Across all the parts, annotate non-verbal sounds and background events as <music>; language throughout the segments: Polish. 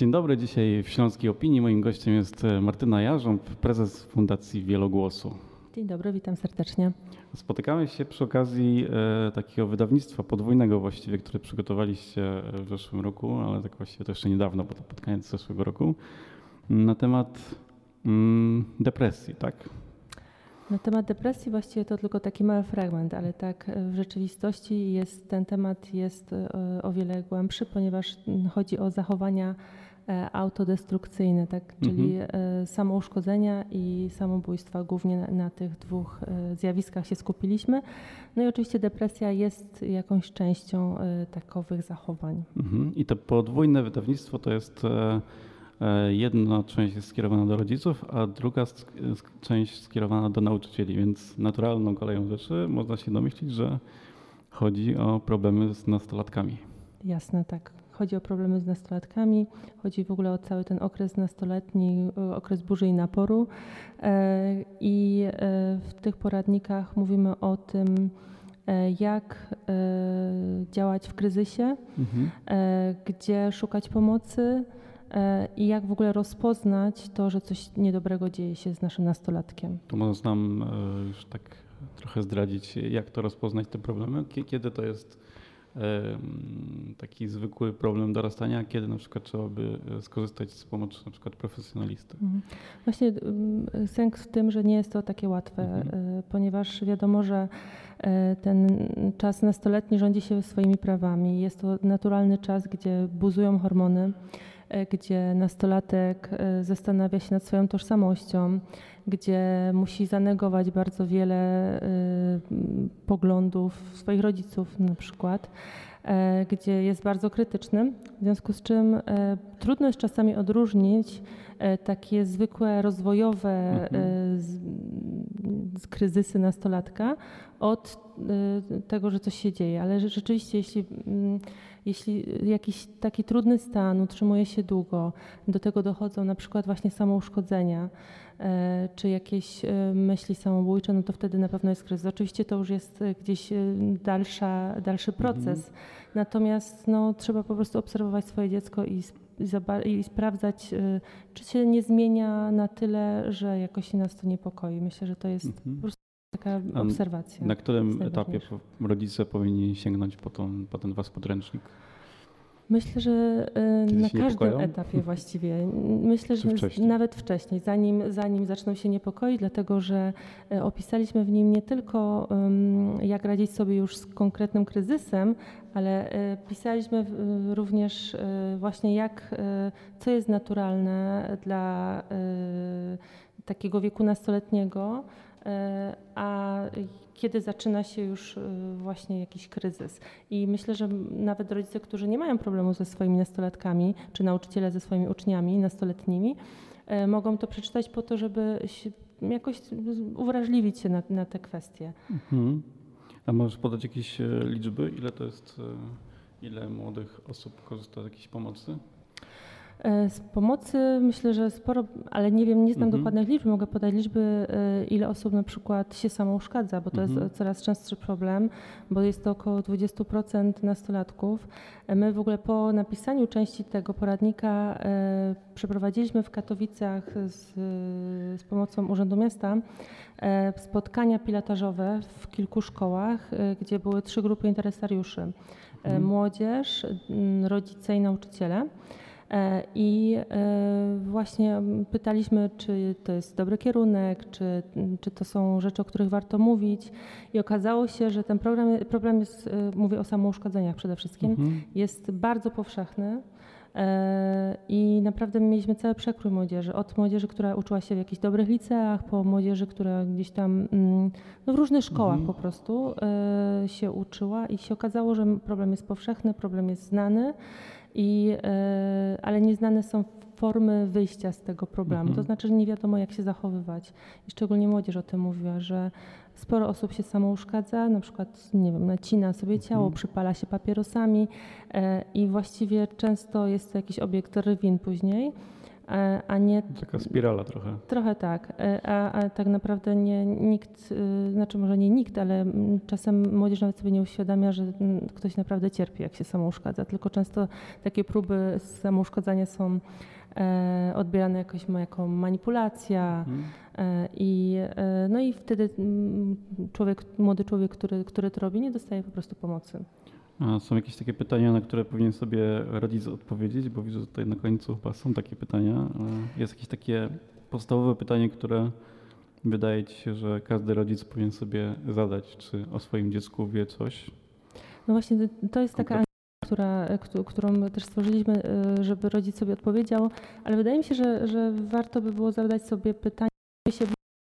Dzień dobry, dzisiaj w Śląskiej Opinii moim gościem jest e, Martyna Jarząb, prezes Fundacji Wielogłosu. Dzień dobry, witam serdecznie. Spotykamy się przy okazji e, takiego wydawnictwa podwójnego właściwie, które przygotowaliście w zeszłym roku, ale tak właściwie to jeszcze niedawno, bo to pod koniec zeszłego roku, na temat mm, depresji, tak? Na temat depresji właściwie to tylko taki mały fragment, ale tak e, w rzeczywistości jest, ten temat jest e, o wiele głębszy, ponieważ chodzi o zachowania e, autodestrukcyjne, tak? czyli mhm. samouszkodzenia i samobójstwa. Głównie na, na, tych dwóch zjawiskach się skupiliśmy. No i oczywiście depresja jest jakąś częścią takowych zachowań. Mhm. I to podwójne wydawnictwo to jest E, jedna część jest skierowana do rodziców, a druga część skierowana do nauczycieli, więc naturalną koleją rzeczy można się domyślić, że chodzi o problemy z nastolatkami. Jasne, tak. Chodzi o problemy z nastolatkami, chodzi w ogóle o cały ten okres nastoletni, okres burzy i naporu. E, I e, w tych poradnikach mówimy o tym, jak działać w kryzysie, mhm. gdzie szukać pomocy, E, i jak w ogóle rozpoznać to, że coś niedobrego dzieje się z naszym nastolatkiem. To można nam e, już tak trochę zdradzić, jak to rozpoznać te problemy, kiedy to jest taki zwykły problem dorastania, kiedy na przykład trzeba by e, skorzystać z pomocy na przykład profesjonalisty. Mhm. Właśnie sęk w tym, że nie jest to takie łatwe, mhm. ponieważ wiadomo, że ten czas nastoletni rządzi się swoimi prawami. Jest to naturalny czas, gdzie buzują hormony. E, gdzie nastolatek e, zastanawia się nad swoją tożsamością, gdzie musi zanegować bardzo wiele e, poglądów swoich rodziców na przykład, gdzie jest bardzo krytyczny, w związku z czym trudno jest czasami odróżnić takie zwykłe rozwojowe mhm. z, z kryzysy nastolatka od tego, że coś się dzieje, ale rzeczywiście jeśli mm, jeśli jakiś taki trudny stan utrzymuje się długo, do tego dochodzą na przykład właśnie samouszkodzenia, e, czy jakieś e, myśli samobójcze, no to wtedy na pewno jest kryzys. Oczywiście to już jest e, gdzieś dalsza, dalszy proces. Mhm. Natomiast no, trzeba po prostu obserwować swoje dziecko i, i sprawdzać, czy się nie zmienia na tyle, że jakoś nas to niepokoi. Myślę, że to jest mhm. Taka obserwacja. Na którym etapie rodzice powinni sięgnąć po, tą, po ten was podręcznik? Myślę, że y, Kiedy na każdym niepokoją? etapie <laughs> właściwie. Myślę, że wcześniej? nawet wcześniej, zanim, zanim zaczną się niepokoić, dlatego że y, opisaliśmy w nim nie tylko jak radzić sobie już z konkretnym kryzysem, ale y, pisaliśmy również właśnie jak, co jest naturalne dla takiego wieku nastoletniego, a kiedy zaczyna się już e, właśnie jakiś kryzys. I myślę, że nawet rodzice, którzy nie mają problemu ze swoimi nastolatkami, czy nauczyciele ze swoimi uczniami nastoletnimi, e, mogą to przeczytać po to, żeby jakoś uwrażliwić się na, na te kwestie. Mhm. A możesz podać jakieś liczby? Ile to jest, ile młodych osób korzysta z jakiejś pomocy? E, z pomocy myślę, że sporo, ale nie wiem, nie znam mhm. dokładnych liczb. Mogę podać liczby, e, ile osób na przykład się samouszkadza, bo to mhm. jest coraz częstszy problem, bo jest to około 20% nastolatków. E, my w ogóle po napisaniu części tego poradnika przeprowadziliśmy w Katowicach z, z pomocą Urzędu Miasta spotkania pilotażowe w kilku szkołach, gdzie były trzy grupy interesariuszy. Mhm. Młodzież, rodzice i nauczyciele. E, I e, właśnie pytaliśmy, czy to jest dobry kierunek, czy, czy to są rzeczy, o których warto mówić. I okazało się, że ten program, problem jest, e, mówię o samouszkodzeniach przede wszystkim, mhm. jest bardzo powszechny. I naprawdę mieliśmy cały przekrój młodzieży. Od młodzieży, która uczyła się w jakichś dobrych liceach, po młodzieży, która gdzieś tam mm, no w różnych szkołach mhm. po prostu się uczyła i się okazało, że problem jest powszechny, problem jest znany i, e, ale nieznane są formy wyjścia z tego problemu. Mhm. To znaczy, że nie wiadomo, jak się zachowywać. I szczególnie młodzież o tym mówiła, że sporo osób się samouszkadza, na przykład, nie wiem, nacina sobie mhm. ciało, przypala się papierosami e, i właściwie często jest to jakiś obiekt rwin później. A nie Taka spirala trochę. Trochę tak, e, a, a tak naprawdę nie nikt, y, znaczy może nie nikt, ale czasem młodzież nawet sobie nie uświadamia, że ktoś naprawdę cierpi, jak się samouszkadza, tylko często takie próby samouszkadzania są e, odbierane jakoś ma- jako manipulacja Mhm. e, i, e, no i wtedy człowiek, młody człowiek, który, który to robi, nie dostaje po prostu pomocy. A są jakieś takie pytania, na które powinien sobie rodzic odpowiedzieć, bo widzę, że tutaj na końcu chyba są takie pytania. Jest jakieś takie podstawowe pytanie, które wydaje ci się, że każdy rodzic powinien sobie zadać, czy o swoim dziecku wie coś? No właśnie to- jest taka która, któ- którą też stworzyliśmy, e, żeby rodzic sobie odpowiedział, ale wydaje mi się, że, że warto by było zadać sobie pytanie, czy się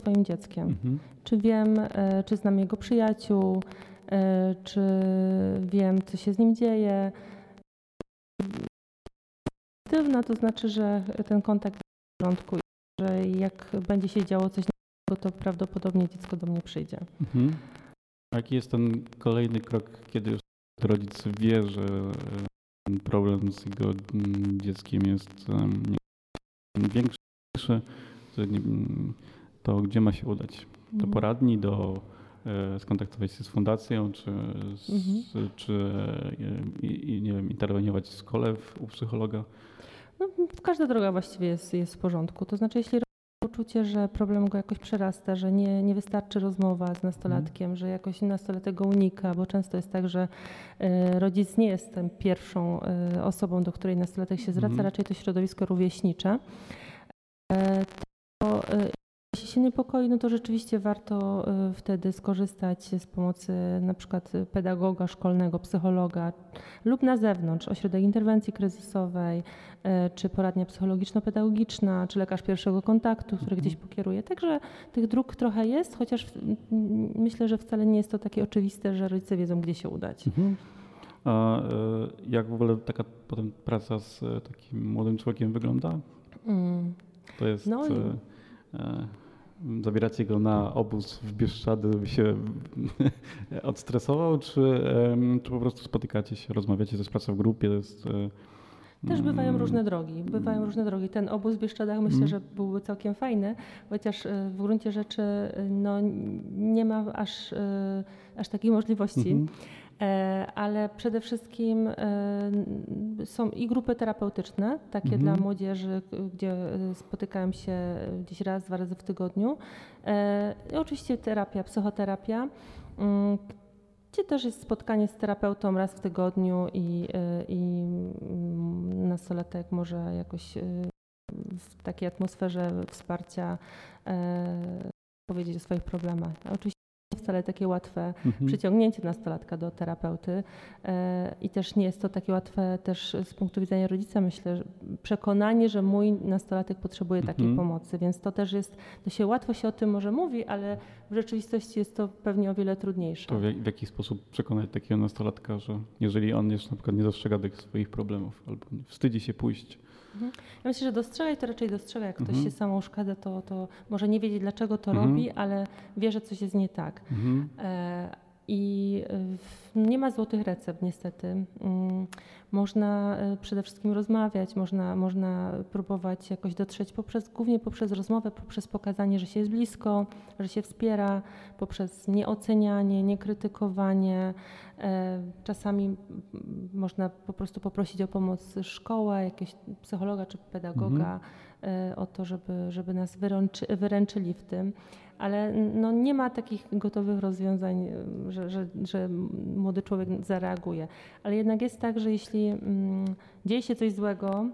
swoim dzieckiem. Mhm. Czy wiem, e, czy znam jego przyjaciół, czy wiem, co się z nim dzieje. Pozytywna to znaczy, że ten kontakt jest w porządku i że jak będzie się działo coś nowego, to prawdopodobnie dziecko do mnie przyjdzie. Mhm. Jaki jest ten kolejny krok, kiedy już rodzic wie, że e, problem z jego mm, dzieckiem jest większy, to, gdzie ma się udać? Do Mhm. poradni, do skontaktować się z fundacją, czy, Mhm. czy e, nie wiem, interweniować w szkole u psychologa? No, każda droga właściwie jest, jest w porządku. To znaczy, jeśli poczucie, że problem go jakoś przerasta, że nie, nie wystarczy rozmowa z nastolatkiem, że jakoś nastolatek go unika, bo często jest tak, że e, rodzic nie jest tą pierwszą e, osobą, do której nastolatek się zwraca, Mhm. raczej to środowisko rówieśnicze. Jeśli się niepokoi, no to rzeczywiście warto e, wtedy skorzystać z pomocy na przykład pedagoga szkolnego, psychologa lub na zewnątrz, ośrodek interwencji kryzysowej, e, czy poradnia psychologiczno-pedagogiczna, czy lekarz pierwszego kontaktu, który Mhm. gdzieś pokieruje. Także tych dróg trochę jest, chociaż myślę, że wcale nie jest to takie oczywiste, że rodzice wiedzą, gdzie się udać. Mhm. A e, jak w ogóle taka potem praca z takim młodym człowiekiem wygląda? Mm. To jest No i- e, zabieracie go na obóz w Bieszczady, żeby się <laughs> odstresował, czy, czy po prostu spotykacie się, rozmawiacie, to jest praca w grupie, to jest... Też bywają mm, różne drogi. Bywają różne drogi. Ten obóz w Bieszczadach myślę, Mhm. że byłby całkiem fajny, chociaż e, w gruncie rzeczy e, no, nie ma aż, e, aż takiej możliwości. Mhm. E, ale przede wszystkim e, są i grupy terapeutyczne, takie Mhm. dla młodzieży, gdzie e, spotykałem się gdzieś raz, dwa razy w tygodniu. I oczywiście terapia, psychoterapia, mm, gdzie też jest spotkanie z terapeutą raz w tygodniu i, i mm, nastolatek może jakoś w takiej atmosferze wsparcia powiedzieć o swoich problemach. Oczywiście wcale takie łatwe Mhm. przyciągnięcie nastolatka do terapeuty e, i też nie jest to takie łatwe też z punktu widzenia rodzica, myślę, że przekonanie, że mój nastolatek potrzebuje takiej Mhm. pomocy, więc to też jest, to się łatwo się o tym może mówi, ale w rzeczywistości jest to pewnie o wiele trudniejsze. To w, jak- w jaki sposób przekonać takiego nastolatka, że jeżeli on jeszcze na przykład nie dostrzega tych swoich problemów albo wstydzi się pójść, Ja myślę, że dostrzegać to raczej dostrzega, jak ktoś Mhm. się samouszkadza, to, to może nie wiedzieć dlaczego to Mhm. robi, ale wie, że coś jest nie tak. mhm. E, I e, nie ma złotych recept, niestety. Mm, Można e, przede wszystkim rozmawiać, można, można próbować jakoś dotrzeć poprzez, głównie poprzez rozmowę, poprzez pokazanie, że się jest blisko, że się wspiera, poprzez nieocenianie, niekrytykowanie. E, Czasami można po prostu poprosić o pomoc szkołę, jakiegoś psychologa czy pedagoga, e, o to, żeby, żeby nas wyręczy, wyręczyli w tym ale no, nie ma takich gotowych rozwiązań, że, że, że młody człowiek zareaguje. Ale jednak jest tak, że jeśli mm, dzieje się coś złego,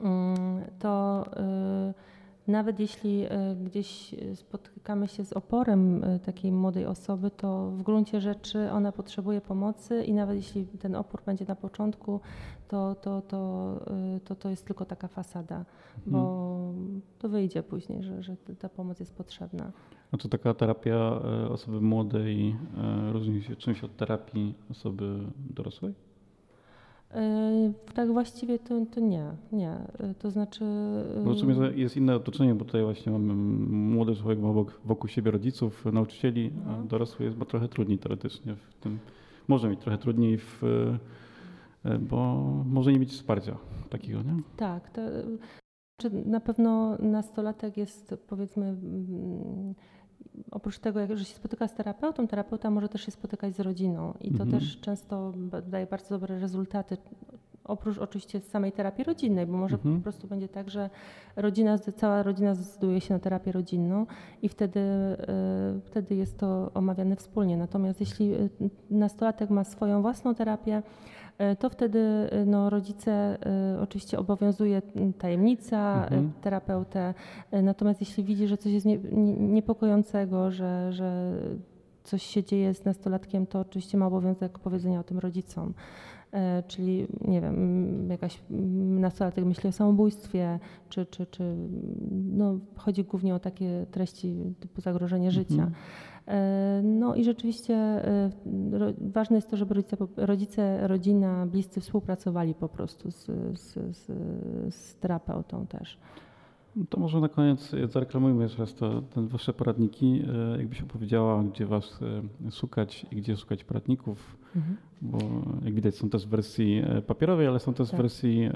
mm, to y, nawet jeśli y, gdzieś spotykamy się z oporem y, takiej młodej osoby, to w gruncie rzeczy ona potrzebuje pomocy i nawet jeśli ten opór będzie na początku, to to, to, to, to jest tylko taka fasada, bo to wyjdzie później, że, że ta pomoc jest potrzebna. A czy taka terapia e, osoby młodej e, różni się czymś od terapii osoby dorosłej? Y, Tak właściwie to, to nie, nie. To znaczy. Bo w sumie jest inne otoczenie, bo tutaj właśnie mamy młody człowiek ma obok, wokół siebie rodziców, nauczycieli, a Mhm. dorosły jest ma trochę trudniej teoretycznie w tym. Może mieć trochę trudniej, w, e, bo może nie mieć wsparcia takiego, nie? Tak, to, Czy na pewno nastolatek jest powiedzmy mm, oprócz tego, jak, że się spotyka z terapeutą, terapeuta może też się spotykać z rodziną i to Mhm. też często daje bardzo dobre rezultaty. Oprócz oczywiście samej terapii rodzinnej, bo może Mhm. po prostu będzie tak, że rodzina, cała rodzina zdecyduje się na terapię rodzinną i wtedy, y, wtedy jest to omawiane wspólnie. Natomiast jeśli y, nastolatek ma swoją własną terapię, to wtedy y, no, rodzice y, oczywiście obowiązuje tajemnica Mhm. terapeutę, natomiast jeśli widzi, że coś jest nie, nie, niepokojącego, że, że coś się dzieje z nastolatkiem, to oczywiście ma obowiązek powiedzenia o tym rodzicom. E, Czyli, nie wiem, jakaś nastolatek myśli o samobójstwie, czy, czy, czy no, chodzi głównie o takie treści typu zagrożenie życia. Mhm. E, No i rzeczywiście e, ważne jest to, żeby rodzice, rodzice, rodzina, bliscy współpracowali po prostu z, z, z, z terapeutą też. No To może na koniec e, zareklamujmy jeszcze raz to, te wasze poradniki. E, Jakbyś opowiedziała, gdzie was e, szukać i gdzie szukać poradników, bo jak widać są też w wersji e, papierowej, ale są też w Tak. wersji e,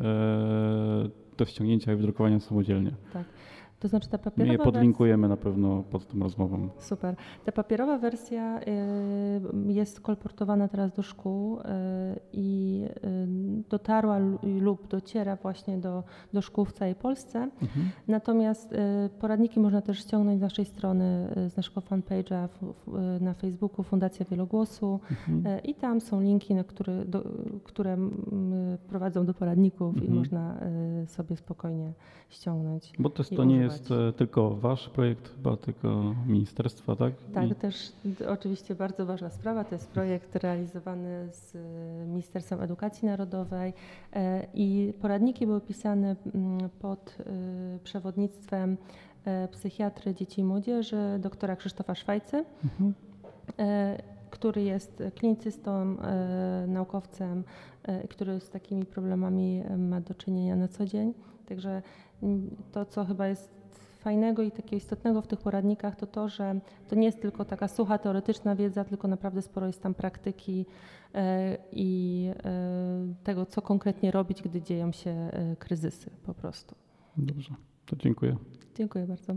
do ściągnięcia i wydrukowania samodzielnie. Tak. To znaczy ta My papierowa wersja- podlinkujemy na pewno pod tą rozmową. Super. Ta papierowa wersja y, jest kolportowana teraz do szkół y, i y, dotarła lu- lub dociera właśnie do, do szkół w całej Polsce. Mhm. Natomiast poradniki można też ściągnąć z naszej strony, z naszego fanpage'a na Facebooku Fundacja Wielogłosu Mhm. i tam są linki, na który, do, które prowadzą do poradników i Mhm. można y, sobie spokojnie ściągnąć. Bo i to nie używać. Jest e, tylko wasz projekt, chyba tylko ministerstwa, tak? Tak, I, też oczywiście bardzo ważna sprawa. To jest projekt realizowany z e, Ministerstwem Edukacji Narodowej e, i poradniki były pisane mm, pod przewodnictwem psychiatry dzieci i młodzieży doktora Krzysztofa Szwajcy, Mhm. który jest klinicystą, naukowcem, który z takimi problemami ma do czynienia na co dzień. Także mm, to, co chyba jest fajnego i takiego istotnego w tych poradnikach, to to, że to nie jest tylko taka sucha, teoretyczna wiedza, tylko naprawdę sporo jest tam praktyki e, i e, tego, co konkretnie robić, gdy dzieją się e, kryzysy po prostu. Dobrze, to dziękuję. Dziękuję bardzo.